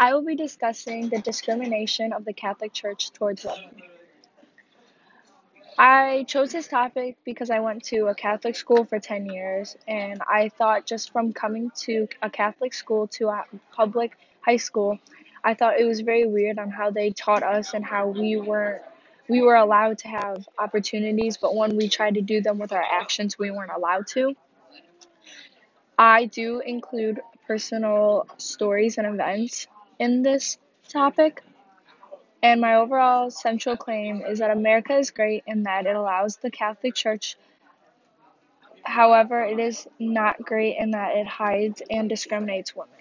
I will be discussing the discrimination of the Catholic Church towards women. I chose this topic because I went to a Catholic school for 10 years, and I thought just from coming to a Catholic school to a public high school, I thought it was very weird on how they taught us and how we weren't we were allowed to have opportunities, but when we tried to do them with our actions, we weren't allowed to. I do include personal stories and events in this topic. And my overall central claim is that America is great in that it allows the Catholic Church. However, it is not great in that it hides and discriminates women.